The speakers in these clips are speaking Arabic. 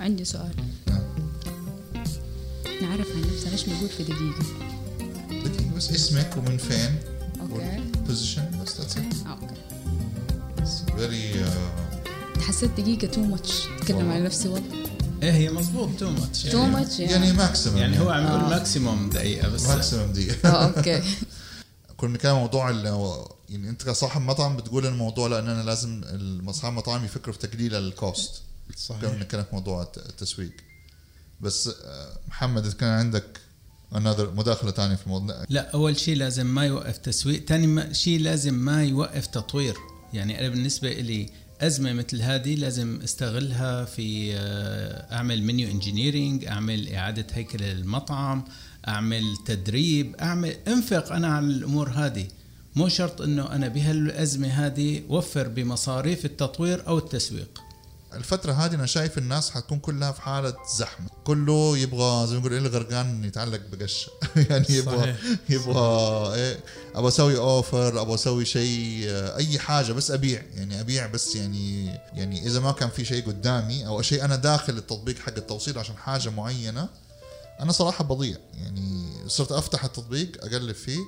عندي سؤال. نعم. نعرف عن نفسنا إيش بنقول في دقيقة؟ دقيقة بس. اسمك ومن فين؟ okay. position بس that's it آه، أوكي. Very حسيت دقيقة too much اتكلم والله. عن نفسي والله. إيه هي مظبوط. too much too much يعني maximum يعني هو عم يقول آه. maximum دقيقة بس. maximum دقيقة. آه okay. كنا بنتكلم عن موضوع ال- يعني أنت كصاحب مطعم بتقول الموضوع لاننا لازم اصحاب المطاعم يفكروا في تقليل ال cost كنا صحيح بنتكلم في موضوع الت- التسويق. بس آه، محمد إذا كان عندك another مداخلة ثانية في الموضوع؟ لا أول شيء لازم ما يوقف تسويق. ثاني ما- شيء لازم ما يوقف تطوير. يعني أنا بالنسبة لي أزمة مثل هذه لازم أستغلها في آه، أعمل menu engineering أعمل إعادة هيكله للمطعم أعمل تدريب أعمل أنفق أنا على الأمور هذه. مو شرط إنه أنا بهالأزمة هذه وفر بمصاريف التطوير أو التسويق. الفترة هذه أنا شايف الناس حتكون كلها في حالة زحمة. كله يبغى زي ما نقول إيه الغرقان يتعلق بقشة. يعني يبغى صحيح. يبغى إيه أبغى أسوي أوفر أبغى أسوي شيء أي حاجة بس أبيع. يعني أبيع بس يعني يعني إذا ما كان في شيء قدامي أو شيء أنا داخل التطبيق حق التوصيل عشان حاجة معينة أنا صراحة بضيع. يعني صرت أفتح التطبيق أقلب فيه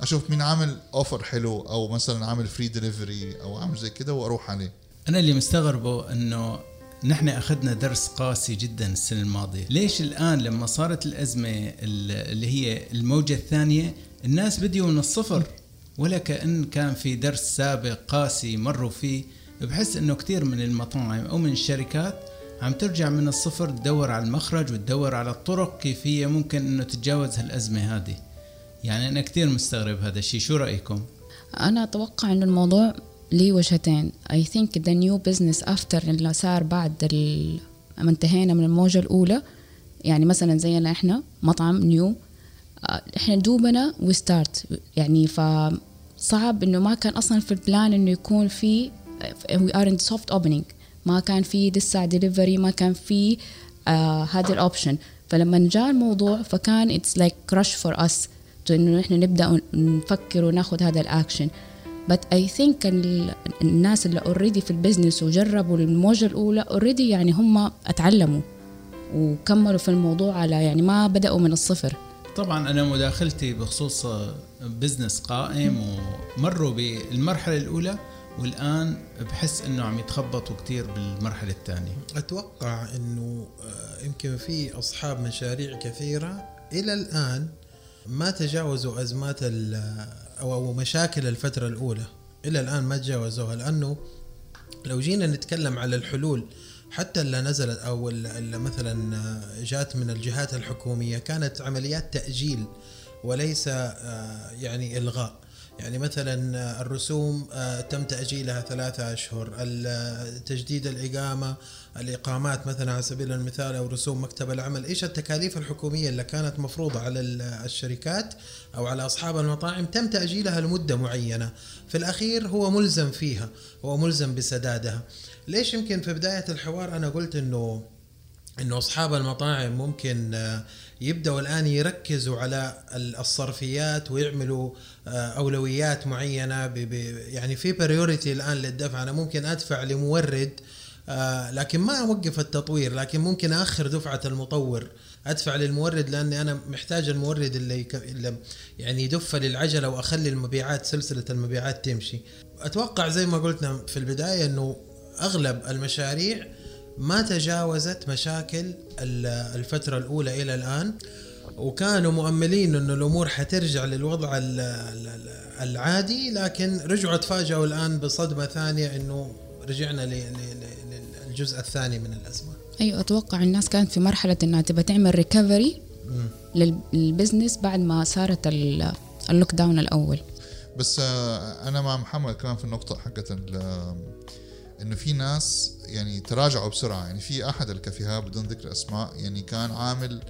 أشوف مين عامل offer حلو أو مثلا عامل free delivery أو عامل زي كده وأروح عليه. أنا اللي مستغربه إنه نحن أخذنا درس قاسي جدا السنة الماضية، ليش الآن لما صارت الأزمة ال- اللي هي الموجة الثانية الناس بديوا من الصفر ولا كأن كان في درس سابق قاسي مروا فيه بحس إنه كثير من المطاعم أو من الشركات عم ترجع من الصفر تدور على المخرج وتدور على الطرق كيف هي ممكن إنه تتجاوز هالأزمة هذه. يعني أنا كثير مستغرب هذا الشيء، شو رأيكم؟ أنا أتوقع إنه الموضوع ليه وجهتين. I think the new business after اللي صار بعد ما انتهينا من الموجة الأولى يعني مثلا زينا إحنا مطعم new إحنا دوبنا we start يعني فصعب إنه ما كان أصلا في ال plan إنه يكون في we are in soft opening. ما كان في لسه ديليفري ما كان في آه هذا ال option فلما جاء الموضوع فكان it's like rush for us إنه نحن نبدأ نفكر وناخذ هذا ال action but I think ال- الناس اللي already في ال business وجربوا الموجة الأولى already يعني هم أتعلموا وكملوا في الموضوع على يعني ما بدأوا من الصفر. طبعا أنا مداخلتي بخصوص business قائم ومروا بالمرحلة الأولى والآن بحس إنه عم يتخبطوا كثير بالمرحلة الثانية. أتوقع إنه آه، يمكن في أصحاب مشاريع كثيرة إلى الآن ما تجاوزوا أزمات ال- أو مشاكل الفترة الأولى. إلى الآن ما تجاوزوها لأنه لو جينا نتكلم على الحلول حتى اللي نزلت أو اللي مثلا جات من الجهات الحكومية كانت عمليات تأجيل وليس آه، يعني إلغاء. يعني مثلا آه، الرسوم آه، تم تأجيلها ثلاثة أشهر تجديد الإقامة الإقامات مثلا على سبيل المثال أو رسوم مكتب العمل إيش التكاليف الحكومية اللي كانت مفروضة على ال- الشركات أو على أصحاب المطاعم تم تأجيلها لمدة معينة؟ في الأخير هو ملزم فيها هو ملزم بسدادها. ليش يمكن في بداية الحوار أنا قلت انه إنه أصحاب المطاعم ممكن آه، يبدأوا الآن يركزوا على ال- الصرفيات ويعملوا آه، أولويات معينة يعني في بريوريتي الآن للدفع. أنا ممكن أدفع لمورد آه، لكن ما أوقف التطوير لكن ممكن آخر دفعة المطور أدفع للمورد لأني أنا محتاج المورد اللي, يعني يدف للعجلة وأخلي المبيعات سلسلة المبيعات تمشي. أتوقع زي ما قلنا في البداية إنه أغلب المشاريع ما تجاوزت مشاكل ال- الفترة الأولى إلى الآن وكانوا مؤملين إنه الأمور حترجع للوضع ال- ال- ال- العادي لكن رجعوا تفاجئوا الآن بصدمة ثانية إنه رجعنا للجزء الثاني من الأزمة. أيوه أتوقع الناس كانت في مرحلة إنها تبغى تعمل recovery لل business بعد ما صارت ال- ال lockdown الأول. بس آه، أنا مع محمد كمان في النقطة حقت ال- إنه في ناس يعني تراجعوا بسرعة. يعني في أحد الكافيهات بدون ذكر أسماء يعني كان عامل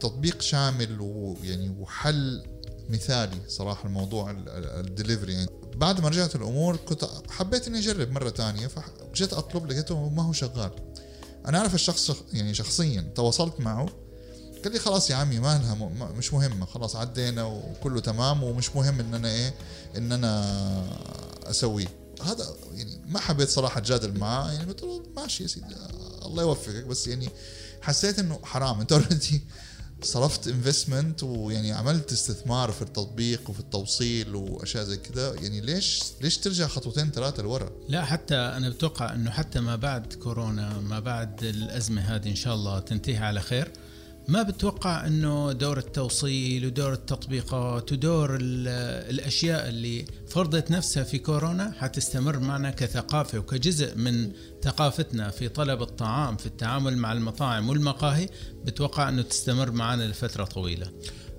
تطبيق شامل ويعني وحل مثالي صراحة الموضوع ال- ال- الدليفري. يعني بعد ما رجعت الأمور كنت حبيت إني أجرب مرة تانية فجيت أطلب لقيته ما هو شغال. أنا أعرف الشخص شخ- يعني شخصيا تواصلت معه. قال لي خلاص يا عمي ما لها مش مهمة خلاص عدينا وكله تمام ومش مهم إن أنا إيه إن أنا أسويه. هذا يعني ما حبيت صراحة أتجادل معاه يعني قلت له ماشي يا سيدي الله يوفقك بس يعني حسيت إنه حرام. أنت already صرفت investment ويعني عملت استثمار في التطبيق وفي التوصيل وأشياء زي كذا يعني ليش ليش ترجع خطوتين ثلاثة لورا؟ لا حتى أنا بتوقع إنه حتى ما بعد كورونا ما بعد الأزمة هذه إن شاء الله تنتهي على خير. ما بتوقع إنه دور التوصيل ودور التطبيقات ودور الأشياء اللي فرضت نفسها في كورونا حتستمر معنا كثقافة وكجزء من ثقافتنا في طلب الطعام في التعامل مع المطاعم والمقاهي بتوقع إنه تستمر معنا لفترة طويلة.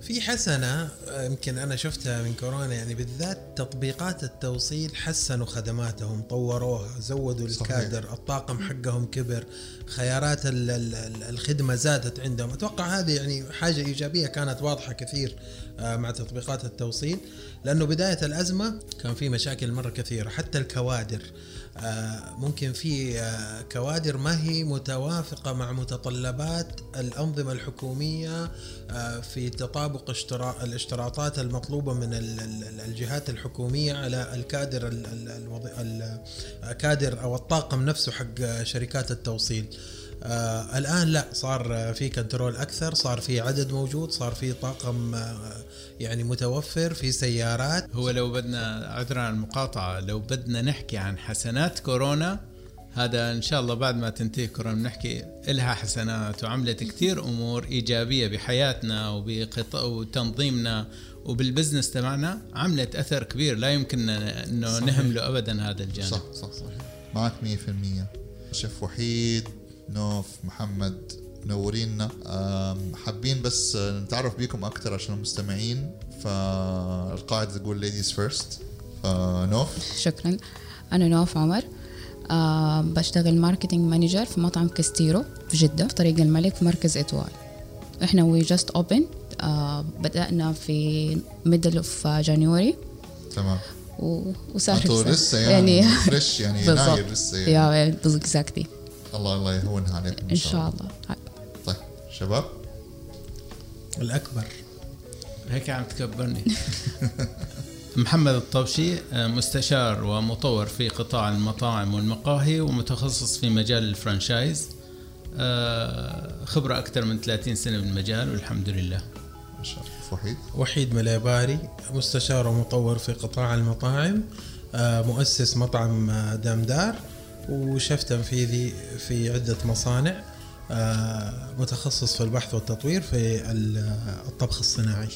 في حسنة يمكن أنا شفتها من كورونا يعني بالذات تطبيقات التوصيل حسنوا خدماتهم طوروها زودوا الكادر صحيح. الطاقم حقهم كبر خيارات الخدمة زادت عندهم أتوقع هذه يعني حاجة إيجابية كانت واضحة كثير آه، مع تطبيقات التوصيل لأنه بداية الأزمة كان في مشاكل مرة كثيرة حتى الكوادر آه، ممكن في آه، كوادر ما هي متوافقة مع متطلبات الأنظمة الحكومية آه، في تطابق الاشتراطات المطلوبة من الجهات الحكومية على الكادر الكادر أو الطاقم نفسه حق شركات التوصيل. آه الآن لا صار في كنترول أكثر صار في عدد موجود صار في طاقم آه يعني متوفر في سيارات. هو لو بدنا عذرا عن المقاطعة لو بدنا نحكي عن حسنات كورونا هذا إن شاء الله بعد ما تنتهي كورونا بنحكي لها حسنات وعملت كثير أمور إيجابية بحياتنا وتنظيمنا وبال business تبعنا عملت أثر كبير. لا يمكن إنه نهمله ابدا هذا الجانب. صح صح صح معك 100% شيف وحيد. نوف محمد منورينا حابين بس نتعرف بيكم أكثر عشان المستمعين. فالقاعدة تقول ladies first فنوف؟ شكرا. أنا نوف عمر. أه بشتغل marketing manager في مطعم كستيرو في جدة في طريق الملك في مركز إتوال. إحنا we just open بدأنا في middle of January تمام. وسهل لسه يعني, يعني fresh يعني يناير لسه يعني. exactly الله الله يهونها عليكم إن شاء الله. طيب. شباب؟ الأكبر. هيك عم تكبرني. محمد الطوشي مستشار ومطور في قطاع المطاعم والمقاهي ومتخصص في مجال الفرانشايز. آه، خبرة أكثر من 30 سنة بالمجال والحمد لله. ما شاء الله. وحيد؟ وحيد مليباري مستشار ومطور في قطاع المطاعم آه، مؤسس مطعم آه، دامدار. وشيف تنفيذي في عدة مصانع آه، متخصص في البحث والتطوير في الطبخ الصناعي.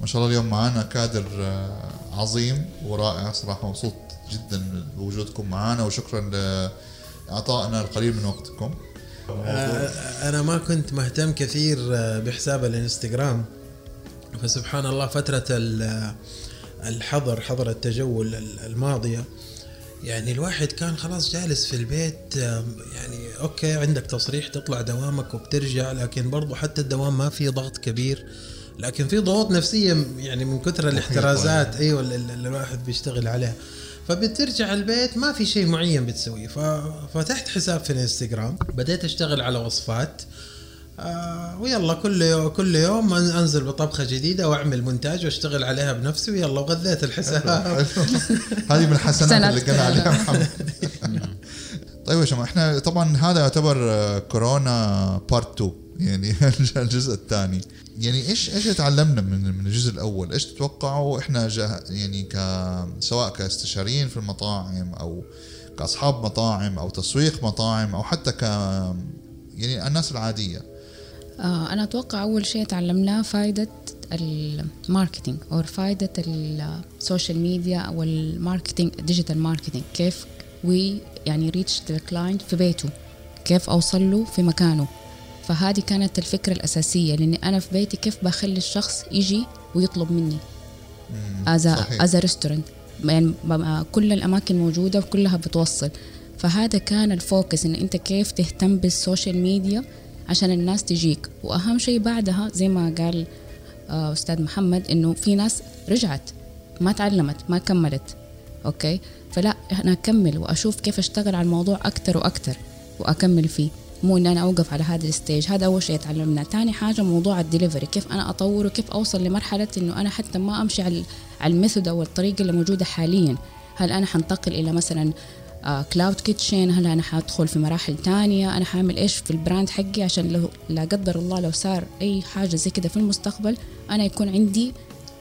ما شاء الله اليوم معنا كادر آه، عظيم ورائع. صراحة مبسوط جدا بوجودكم معنا وشكرا لإعطائنا القليل من وقتكم. آه، أنا ما كنت مهتم كثير بحساب الإنستغرام. فسبحان الله فترة الحظر حظر التجول الماضية يعني الواحد كان خلاص جالس في البيت يعني أوكي عندك تصريح تطلع دوامك وبترجع لكن برضو حتى الدوام ما في ضغط كبير لكن في ضغوط نفسية يعني من كثر الاحترازات أيوه اللي الواحد بيشتغل عليها. فبترجع البيت ما في شيء معين بتسويه. ففتحت حساب في الإنستغرام بديت أشتغل على وصفات. آه ويلا كل يوم كل يوم أنزل بطبخة جديدة وأعمل مونتاج وأشتغل عليها بنفسي ويلا وغذيت الحساب. هذه من الحسنات اللي قلنا عليها محمد. طيب يا جماعة إحنا طبعا هذا يعتبر كورونا بارت 2 يعني الجزء الثاني. يعني إيش إيش تعلمنا من من الجزء الأول؟ إيش تتوقعوا إحنا يعني ك سواء كاستشاريين في المطاعم أو كأصحاب مطاعم أو تسويق مطاعم أو حتى ك يعني الناس العادية. آه، أنا أتوقع أول شيء تعلمناه فائدة ال marketing أو فائدة ال social media أو ال marketing digital marketing كيف we يعني reach the client في بيته كيف أوصل له في مكانه. فهذه كانت الفكرة الأساسية لأني أنا في بيتي كيف بخلي الشخص يجي ويطلب مني. as as restaurant يعني كل الأماكن موجودة وكلها بتوصل. فهذا كان ال focus إن أنت كيف تهتم بال social media عشان الناس تجيك. وأهم شيء بعدها زي ما قال آه، أستاذ محمد إنه في ناس رجعت ما تعلمت ما كملت. okay؟ فلا أنا أكمل وأشوف كيف أشتغل على الموضوع أكثر وأكثر وأكمل فيه. مو ان أنا أوقف على هذا ال stage. هذا أول شيء تعلمنا ثاني حاجة موضوع الدليفري. كيف أنا اطور وكيف أوصل لمرحلة إنه أنا حتى ما أمشي على على ال method أو الطريقة اللي موجودة حاليا؟ هل أنا حنتقل إلى مثلا cloud kitchen هل أنا حأدخل في مراحل تانية. أنا حأعمل إيش في ال brand حقي؟ عشان لو لا قدر الله لو صار أي حاجة زي كده في المستقبل أنا يكون عندي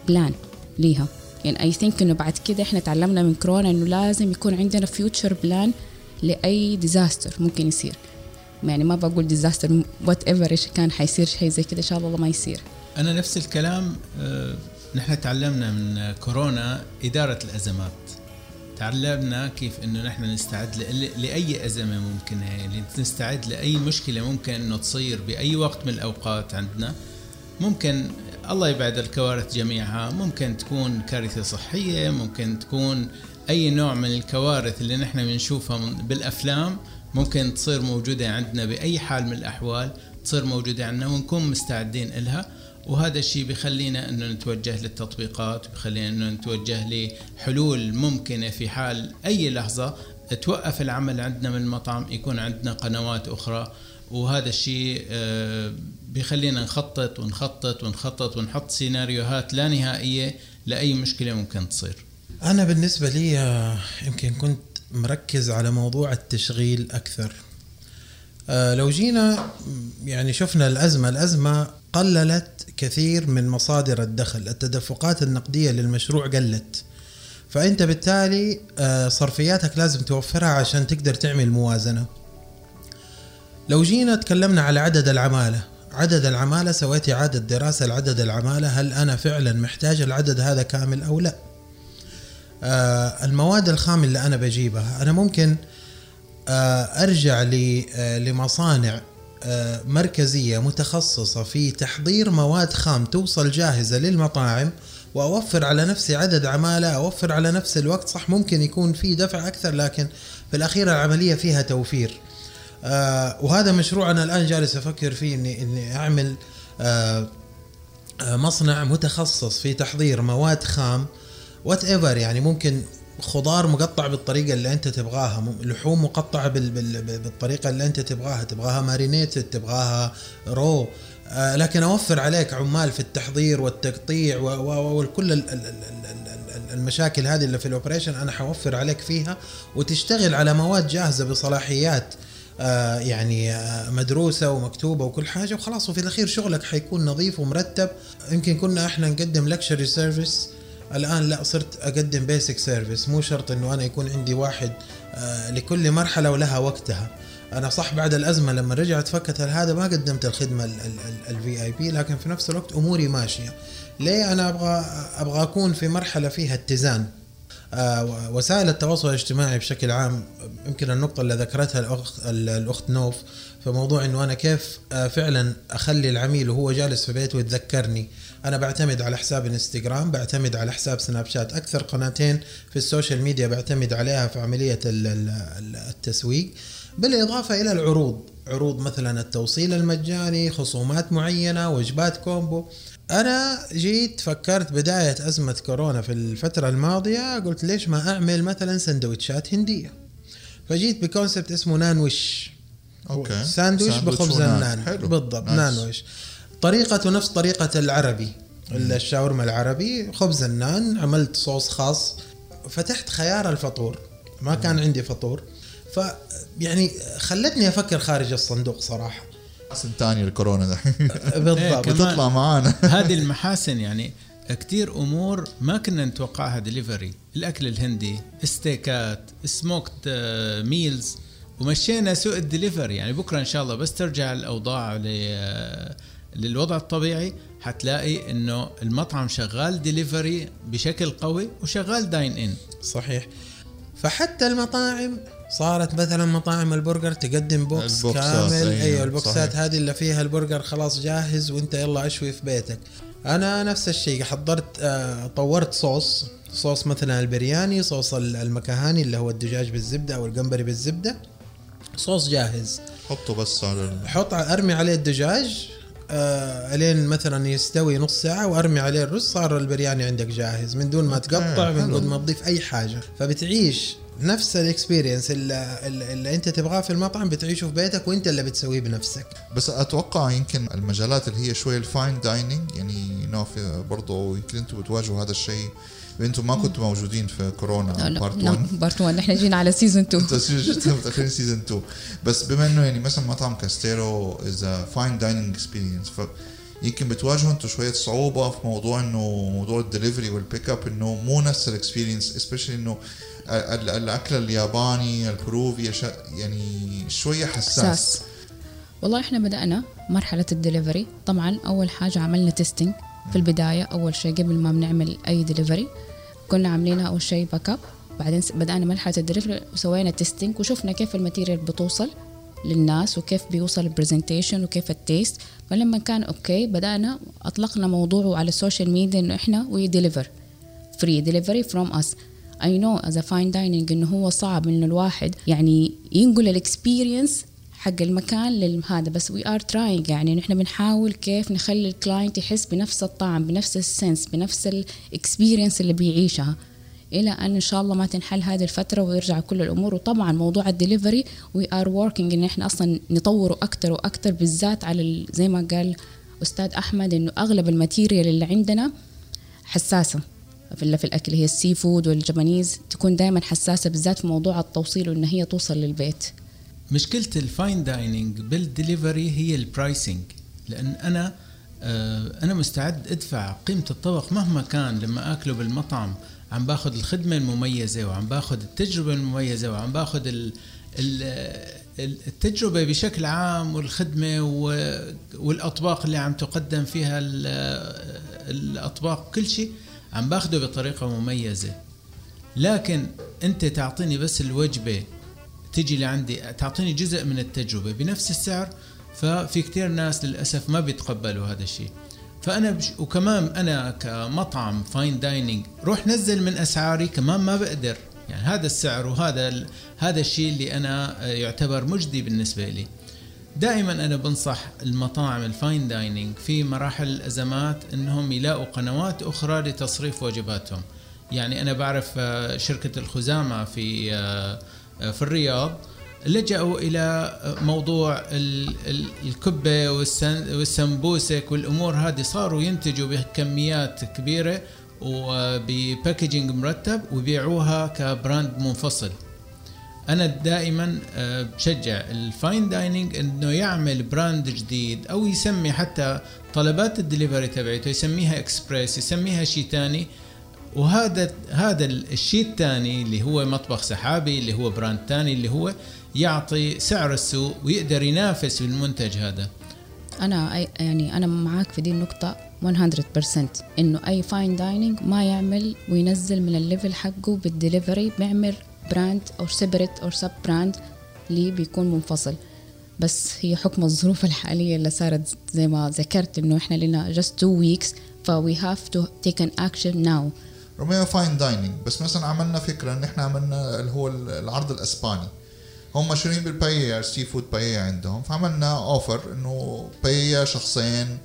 plan ليها. يعني I think إنه بعد كده إحنا تعلمنا من كورونا إنه لازم يكون عندنا future plan لأي disaster ممكن يصير. يعني ما بقول disaster whatever إيش كان حيصير شيء زي كده إن شاء الله ما يصير. أنا نفس الكلام آه، نحن تعلمنا من كورونا إدارة الأزمات. تعلمنا كيف إنه نحن نستعد لأي أزمة ممكنه يعني نستعد لأي مشكلة ممكن إنه تصير بأي وقت من الأوقات عندنا. ممكن الله يبعد الكوارث جميعها ممكن تكون كارثة صحية ممكن تكون أي نوع من الكوارث اللي نحن بنشوفها بالأفلام ممكن تصير موجودة عندنا بأي حال من الأحوال تصير موجودة عندنا ونكون مستعدين لها وهذا الشيء بخلينا إنه نتوجه للتطبيقات بخلينا إنه نتوجه لحلول ممكنة في حال أي لحظة توقف العمل عندنا من المطعم يكون عندنا قنوات أخرى. وهذا الشيء آه، بخلينا نخطط ونخطط ونخطط ونحط سيناريوهات لا نهائية لأي مشكلة ممكن تصير. أنا بالنسبة لي آه، يمكن كنت مركز على موضوع التشغيل أكثر. آه، لو جينا يعني شفنا الأزمة الأزمة قللت كثير من مصادر الدخل. التدفقات النقدية للمشروع قلت. فأنت بالتالي آه، صرفياتك لازم توفرها عشان تقدر تعمل موازنة. لو جينا تكلمنا على عدد العمالة. عدد العمالة سويت إعادة دراسة لعدد العمالة هل أنا فعلا محتاج العدد هذا كامل أو لا؟ آه، المواد الخام اللي أنا بجيبها أنا ممكن آه، آه، لمصانع آه، مركزية متخصصة في تحضير مواد خام توصل جاهزة للمطاعم وأوفر على نفسي عدد عمالة أوفر على نفس الوقت صح ممكن يكون في دفع أكثر لكن في الأخير العملية فيها توفير. آه، وهذا مشروع أنا الآن جالس أفكر فيه اني إني أعمل آه، مصنع متخصص في تحضير مواد خام whatever يعني ممكن خضار مقطع بالطريقة اللي أنت تبغاها لحوم مقطعة بال بال بالطريقة اللي أنت تبغاها تبغاها marinated تبغاها raw. آه لكن أوفر عليك عمال في التحضير والتقطيع وكل ال- ال- ال- ال- ال- المشاكل هذه اللي في ال operation أنا حوفر عليك فيها. وتشتغل على مواد جاهزة بصلاحيات آه يعني آه مدروسة ومكتوبة وكل حاجة وخلاص. وفي الأخير شغلك حيكون نظيف ومرتب. يمكن كنا إحنا نقدم luxury service الآن لا صرت أقدم basic service مو شرط إنه أنا يكون عندي واحد آه لكل مرحلة ولها وقتها. أنا صح بعد الأزمة لما رجعت فكت هذا ما قدمت الخدمة ال VIP لكن في نفس الوقت أموري ماشية. ليه أنا أبغى أبغى أكون في مرحلة فيها اتزان؟ آه، وسائل التواصل الاجتماعي بشكل عام يمكن النقطة اللي ذكرتها الأخت, الأخت نوف في موضوع أنه أنا كيف آه، فعلا أخلي العميل وهو جالس في بيته يتذكرني. أنا بعتمد على حساب إنستغرام بعتمد على حساب سناب شات. أكثر قناتين في ال social media بعتمد عليها في ال- التسويق. بالإضافة إلى العروض عروض مثلا التوصيل المجاني خصومات معينة وجبات combo. أنا جيت فكرت بداية أزمة كورونا في الفترة الماضية قلت ليش ما أعمل مثلا سندوتشات هندية؟ فجيت ب concept اسمه نانوش. okay. ساندويش بخبز. النان. بالضبط nice. نانوش طريقته نفس طريقة العربي. الشاورما العربي خبز النان عملت صوص خاص. فتحت خيار الفطور. ما كان عندي فطور. ف يعني خلتني أفكر خارج الصندوق صراحة. محاسن تاني الكورونا بالضبط. بتطلع معانا. هذه المحاسن يعني كتير أمور ما كنا نتوقعها دليفري الأكل الهندي ستيكات smoked meals ومشينا سوق الدليفري يعني بكرة إن شاء الله بس ترجع الأوضاع ل- آه، للوضع الطبيعي حتلاقي إنه المطعم شغال دليفري بشكل قوي وشغال dine in صحيح. فحتى المطاعم صارت مثلا مطاعم البرجر تقدم box ال boxات، كامل. أيوة، أيوه ال boxات صحيح. هذه اللي فيها البرجر خلاص جاهز وإنت يلا أشوي في بيتك. أنا نفس الشيء حضرت آه طورت صوص صوص مثلا البرياني صوص ال- المكني اللي هو الدجاج بالزبدة أو الجمبري بالزبدة. صوص جاهز. حطه بس على. حط أرمي عليه الدجاج. آه الين مثلا يستوي نص ساعة وأرمي عليه الرز صار البرياني عندك جاهز من دون ما تقطع من. دون ما تضيف أي حاجة فبتعيش نفس ال experience اللي, اللي أنت تبغاه في المطعم بتعيشه في بيتك وأنت اللي بتسويه بنفسك بس أتوقع يمكن المجالات اللي هي شوي ال fine dining يعني you know في برضه يمكن أنتم بتواجهوا هذا الشيء. أنتم ما كنتوا موجودين في كورونا part 1 part 1 إحنا جينا على season 2 أنتوا متأخرين season 2 بس بما إنه يعني مثلا مطعم كاستيرو as fine dining experience يمكن بتواجهوا أنتم شوية صعوبة في موضوع إنه موضوع ال delivery وال pick up إنه مو نفس ال experience specially إنه الأكل الياباني البروفي يعني شوية حساس. حساس. والله إحنا بدأنا مرحلة الدليفري. طبعا أول حاجة عملنا testing في البداية أول شيء قبل ما بنعمل أي دليفري كنا عاملينها أول شيء pick up بعدين بدأنا مرحله الدليفري وسوينا testing وشفنا كيف ال material بتوصل للناس وكيف بيوصل ال presentation وكيف ال taste فلما كان okay بدأنا أطلقنا موضوعه على ال social media إنه إحنا we deliver free delivery from us I know as fine dining إنه هو صعب إنه الواحد يعني ينقل ال experience حق المكان لهذا بس we are trying يعني نحن بنحاول كيف نخلي ال client يحس بنفس الطعم بنفس ال sense بنفس ال experience اللي بيعيشها. إلى أن إن شاء الله ما تنحل هذه الفترة ويرجع كل الأمور. وطبعا موضوع ال delivery we are working إن إحنا أصلا نطوره أكثر وأكثر بالذات على زي ما قال أستاذ أحمد إنه أغلب ال material اللي عندنا حساسة. في في الأكل هي ال seafood وال Japanese تكون دائما حساسة بالذات في موضوع التوصيل وإن هي توصل للبيت. مشكلة ال fine dining بال delivery هي ال pricing لأن أنا آه، أنا مستعد أدفع قيمة الطبق مهما كان. لما أكله بالمطعم عم باخذ الخدمة المميزة وعم باخذ التجربة المميزة وعم باخذ ال التجربة بشكل عام والخدمة والأطباق اللي عم تقدم فيها الأطباق كل شيء عم باخده بطريقة مميزة. لكن أنت تعطيني بس الوجبة تجي لعندي تعطيني جزء من التجربة بنفس السعر ففي كتير ناس للأسف ما بيتقبلوا هذا الشيء. فأنا بش وكمان أنا كمطعم fine dining روح نزل من أسعاري كمان ما بقدر. يعني هذا السعر وهذا هذا الشيء اللي أنا يعتبر مجدي بالنسبة لي. دائما أنا بنصح المطاعم ال fine dining في مراحل الأزمات إنهم يلاقوا قنوات أخرى لتصريف وجباتهم يعني أنا بعرف آه، شركة الخزامة في آه، آه، في الرياض لجأوا إلى موضوع الكبة والسمبوسك والأمور هذه. صاروا ينتجوا بكميات كبيرة وب packaging مرتب ويبيعوها ك brand منفصل. أنا دائما آه، بشجع ال fine dining إنه يعمل brand جديد أو يسمي حتى طلبات الدليفري تبعته يسميها إكسبريس يسميها شيء ثاني وهذا هذا الشيء الثاني اللي هو مطبخ سحابي اللي هو brand ثاني اللي هو يعطي سعر السوق ويقدر ينافس بالمنتج هذا. أنا يعني أنا معاك في دي النقطة 100% إنه أي fine dining ما يعمل وينزل من ال level حقه بالدليفري بيعمل brand أو separate أو sub-brand اللي بيكون منفصل. بس هي حكم الظروف الحالية اللي صارت زي ما ذكرت إنه إحنا لنا just two weeks ف have to take an action now. روميو fine dining بس مثلا عملنا فكرة إن إحنا عملنا اللي هو العرض الإسباني. هم مشهورين بال paella seafood paella عندهم. فعملنا offer إنه paella شخصين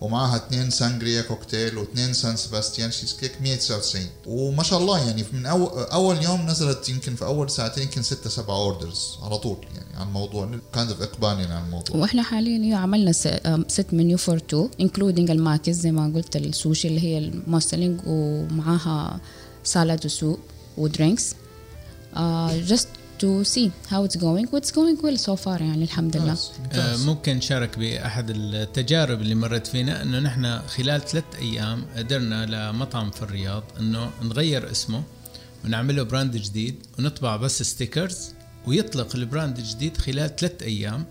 ومعها اثنين sangria cocktail واثنين سان سباستيان شيز كيك 199 وما شاء الله يعني من أول, أول يوم نزلت يمكن في أول ساعتين يمكن ستة سبعة orders على طول يعني على الموضوع كان اقبال يعني على الموضوع. وإحنا حاليا عملنا set menu for two including ال mocktails زي ما قلت السوشي اللي هي ال most selling ومعاها salad و soup و drinks. Just to see how it's going what's going well so far يعني الحمد لله. آه ممكن نشارك بأحد التجارب اللي مرت فينا أنه نحن خلال ثلاث أيام قدرنا لمطعم في الرياض أنه نغير اسمه ونعمل له brand جديد ونطبع بس stickers ويطلق ال brand الجديد خلال ثلاث أيام.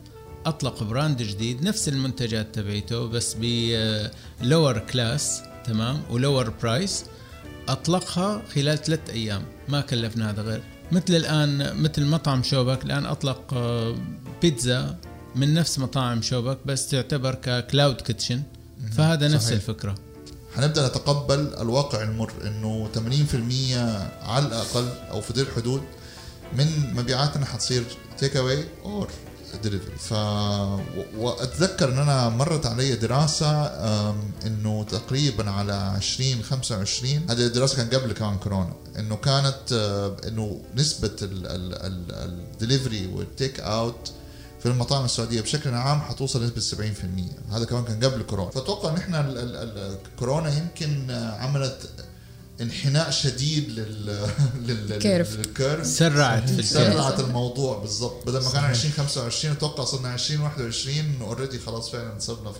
أطلق brand جديد نفس المنتجات تبعته بس ب lower class تمام؟ و lower price أطلقها خلال ثلاث أيام. ما كلفنا هذا غير. مثل الآن مثل مطعم شوبك الآن أطلق آه، بيتزا من نفس مطاعم شوبك بس تعتبر ك cloud kitchen فهذا صحيح. نفس الفكرة. حنبدا نتقبل الواقع المر إنه 80% على الأقل أو في ذي الحدود من مبيعاتنا حتصير take away or delivery ف وأتذكر إن أنا مرت علي دراسة إنه تقريبا على 20 25 هذه الدراسة كان قبل كمان كورونا. إنه كانت آه، إنه نسبة ال delivery وال take out في المطاعم السعودية بشكل عام حتوصل نسبه 70% هذا كمان كان قبل كورونا. فأتوقع إن إحنا الكورونا يمكن عملت انحناء شديد لل لل لل curve سرعت في سرعت الموضوع بالضبط. بدل ما كان 20 25 أتوقع صرنا 20 21 already خلاص فعلا صرنا في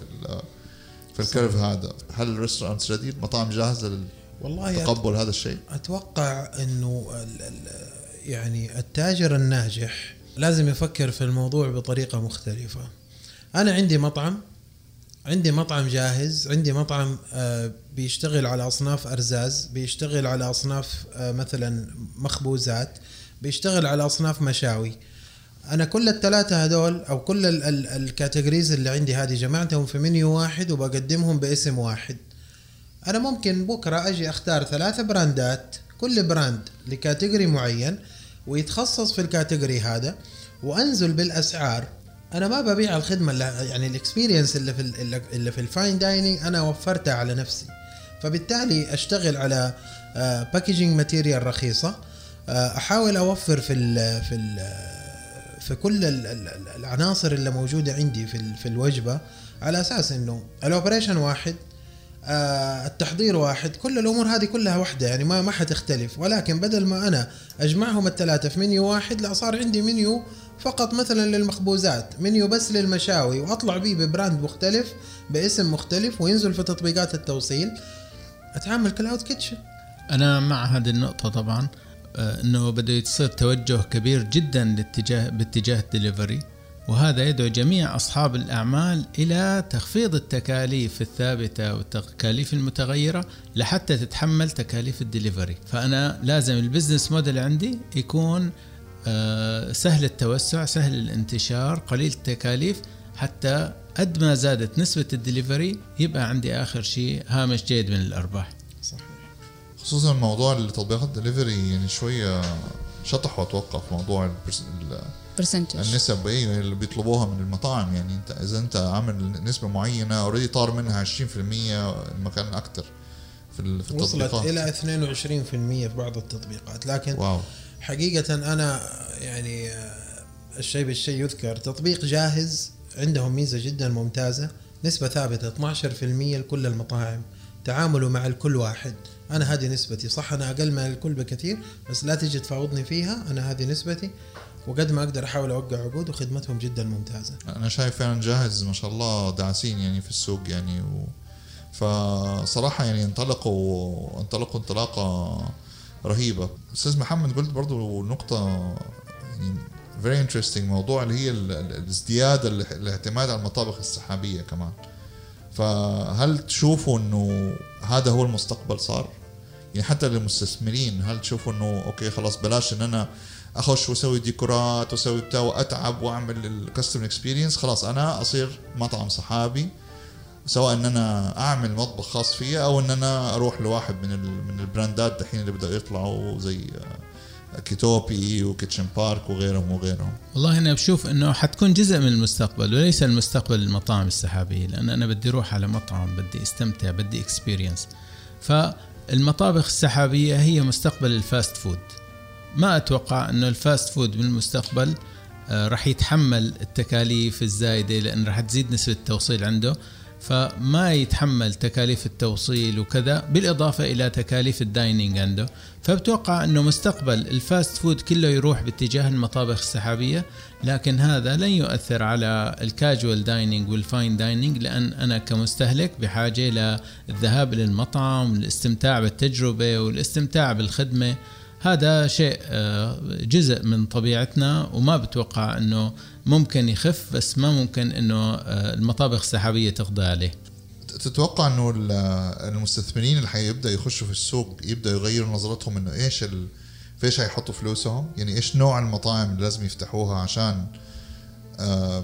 في ال curve هذا. هل ال restaurants ready المطاعم جاهزة والله لتقبل هذا الشيء؟ أتوقع إنه يعني التاجر الناجح لازم يفكر في الموضوع بطريقة مختلفة. أنا عندي مطعم عندي مطعم جاهز عندي مطعم آه، بيشتغل على أصناف أرزاز بيشتغل على أصناف آه، مثلا مخبوزات بيشتغل على أصناف مشاوي. أنا كل الثلاثة هذول أو كل ال categories اللي عندي هذه جمعتهم في منيو واحد وبقدمهم باسم واحد. أنا ممكن بكرة أجي أختار ثلاثة brandات كل brand ل category معين ويتخصص في ال category هذا وأنزل بالأسعار أنا ما ببيع الخدمة اللي يعني ال experience اللي في اللي في ال fine dining أنا وفرتها على نفسي. فبالتالي أشتغل على packaging آه، material رخيصة. آه، أحاول أوفر في ال في ال في كل العناصر اللي موجودة عندي في في الوجبة على أساس إنه ال operation واحد آه، التحضير واحد كل الأمور هذه كلها واحدة يعني ما ما حتختلف. ولكن بدل ما أنا أجمعهم الثلاثة في منيو واحد لا صار عندي منيو فقط مثلا للمخبوزات منيو بس للمشاوي وأطلع بيه ب brand مختلف باسم مختلف وينزل في تطبيقات التوصيل. أتعامل cloud kitchen. أنا مع هذه النقطة طبعا آه، إنه بده يصير توجه كبير جدا لاتجاه باتجاه الدليفري وهذا يدعو جميع أصحاب الأعمال إلى تخفيض التكاليف الثابتة والتكاليف المتغيرة لحتى تتحمل تكاليف الدليفري فأنا لازم ال business model عندي يكون سهل التوسع سهل الانتشار قليل التكاليف حتى قد ما زادت نسبة الدليفري يبقى عندي آخر شيء هامش جيد من الأرباح. صحيح. خصوصا موضوع التطبيقات الدليفري يعني شوية شطحوا أتوقع في موضوع percentage النسب أيوه اللي بيطلبوها من المطاعم. يعني أنت إذا أنت عامل نسبة معينة already طار منها 20% المكان أكثر في, في التطبيقات. وصلت إلى 22% في بعض التطبيقات. لكن wow. حقيقة أنا يعني الشيء بالشيء يذكر. تطبيق جاهز عندهم ميزة جدا ممتازة. نسبة ثابتة 12% لكل المطاعم. تعاملوا مع الكل واحد. أنا هذه نسبتي. صح أنا أقل من الكل بكثير بس لا تجي تفاوضني فيها. أنا هذه نسبتي. وقد ما أقدر أحاول أوقع عقود وخدمتهم جدا ممتازة. أنا شايف فعلا جاهز ما شاء الله داعسين يعني في السوق يعني و... فصراحة يعني انطلقوا انطلقوا انطلاقة رهيبة. أستاذ محمد قلت برضو نقطة يعني very interesting موضوع اللي هي الازدياد الاعتماد على المطابخ السحابية كمان. فهل تشوفوا إنه هذا هو المستقبل صار؟ يعني حتى للمستثمرين هل تشوفوا إنه okay خلاص بلاش إن أنا أخش وأسوي ديكورات وأسوي بتاع وأتعب وأعمل ال customer experience خلاص أنا أصير مطعم سحابي سواء إن أنا أعمل مطبخ خاص فيه أو إن أنا أروح لواحد من من البراندات دحين اللي بدأوا يطلعوا زي آه، كيتوبي وكيتشن بارك وغيرهم وغيرهم. والله أنا بشوف إنه حتكون جزء من المستقبل وليس المستقبل المطاعم السحابية لأن أنا بدي أروح على مطعم بدي أستمتع بدي experience فالمطابخ السحابية هي مستقبل ال fast food. ما أتوقع إنه ال fast food بالمستقبل آه، راح يتحمل التكاليف الزايدة لأن راح تزيد نسبة التوصيل عنده. فما يتحمل تكاليف التوصيل وكذا بالإضافة إلى تكاليف ال dining عنده. فبتوقع أنه مستقبل ال fast food كله يروح باتجاه المطابخ السحابية لكن هذا لن يؤثر على ال casual dining وال fine dining لأن أنا كمستهلك بحاجة للذهاب للمطعم والاستمتاع بالتجربة والاستمتاع بالخدمة. هذا شيء آه، جزء من طبيعتنا وما بتوقع إنه ممكن يخف بس ما ممكن إنه آه، المطابخ السحابية تقضي عليه. تتوقع إنه المستثمرين اللي حيبدأ يخشوا في السوق يبدأ يغيروا نظرتهم إنه إيش ال... فيش حيحطوا فلوسهم؟ يعني إيش نوع المطاعم اللي لازم يفتحوها عشان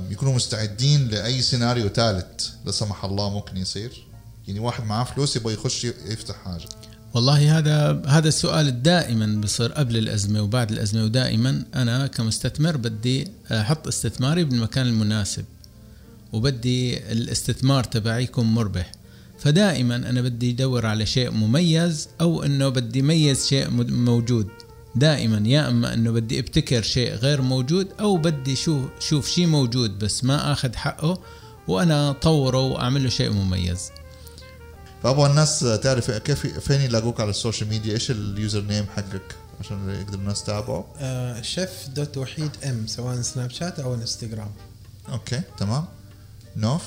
يكونوا مستعدين لأي سيناريو ثالث لا سمح الله ممكن يصير؟ يعني واحد معاه فلوس يبغى يخش يفتح حاجة. والله هذا هذا السؤال دائما بصير قبل الأزمة وبعد الأزمة ودائما أنا كمستثمر بدي أحط استثماري بالمكان المناسب وبدي الاستثمار تبعي يكون مربح. فدائما أنا بدي أدور على شيء مميز أو إنه بدي ميز شيء موجود. دائما يا إما إنه بدي أبتكر شيء غير موجود أو بدي شوف شوف شيء موجود بس ما آخذ حقه وأنا أطوره له شيء مميز. فابغى الناس تعرف كيف فين يلاقوك على ال social media؟ إيش ال username حقك عشان يقدر الناس تتابعه؟ آه شيف dot وحيد ام سواء سناب شات أو إنستغرام. okay تمام. نوف؟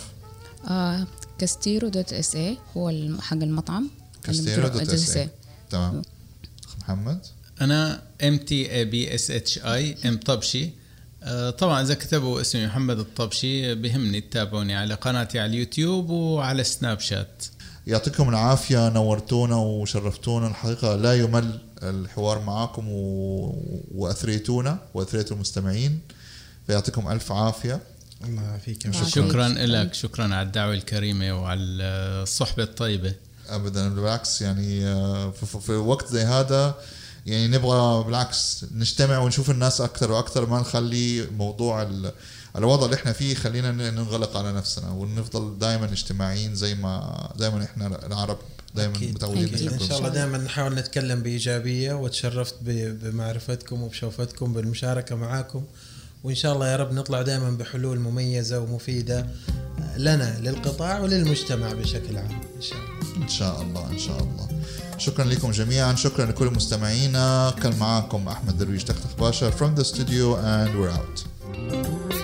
آه كاستيرو dot SA هو حق المطعم. كاستيرو dot SA. اي تمام. محمد؟ أنا M T A B S H A M طبشي. آه، طبعا إذا كتبوا اسمي محمد الطبشي بهمني تتابعوني على قناتي على اليوتيوب وعلى سناب شات. يعطيكم العافية نورتونا وشرفتونا. الحقيقة لا يمل الحوار معاكم و... وأثريتونا وأثريتوا المستمعين. فيعطيكم ألف عافية. الله يعافيك. يا شكراً. شكرا. لك. شكرا على الدعوة الكريمة وعلى الصحبة الطيبة. ابدا بالعكس يعني آه، في, في- في وقت زي هذا يعني نبغى بالعكس نجتمع ونشوف الناس أكثر وأكثر ما نخلي موضوع ال- الوضع اللي إحنا فيه خلينا ننغلق على نفسنا ونفضل دائما اجتماعيين زي ما دائما إحنا العرب دائما. متعودين أكيد. إن شاء الله دائما نحاول نتكلم بإيجابية وتشرفت بمعرفتكم وبشوفتكم بالمشاركة معاكم. وإن شاء الله يا رب نطلع دائما بحلول مميزة ومفيدة لنا للقطاع وللمجتمع بشكل عام. إن شاء الله. إن شاء الله إن شاء الله. شكرا لكم جميعا. شكرا لكل مستمعينا. كان معاكم أحمد درويش تختخ باشا from the studio and we're out.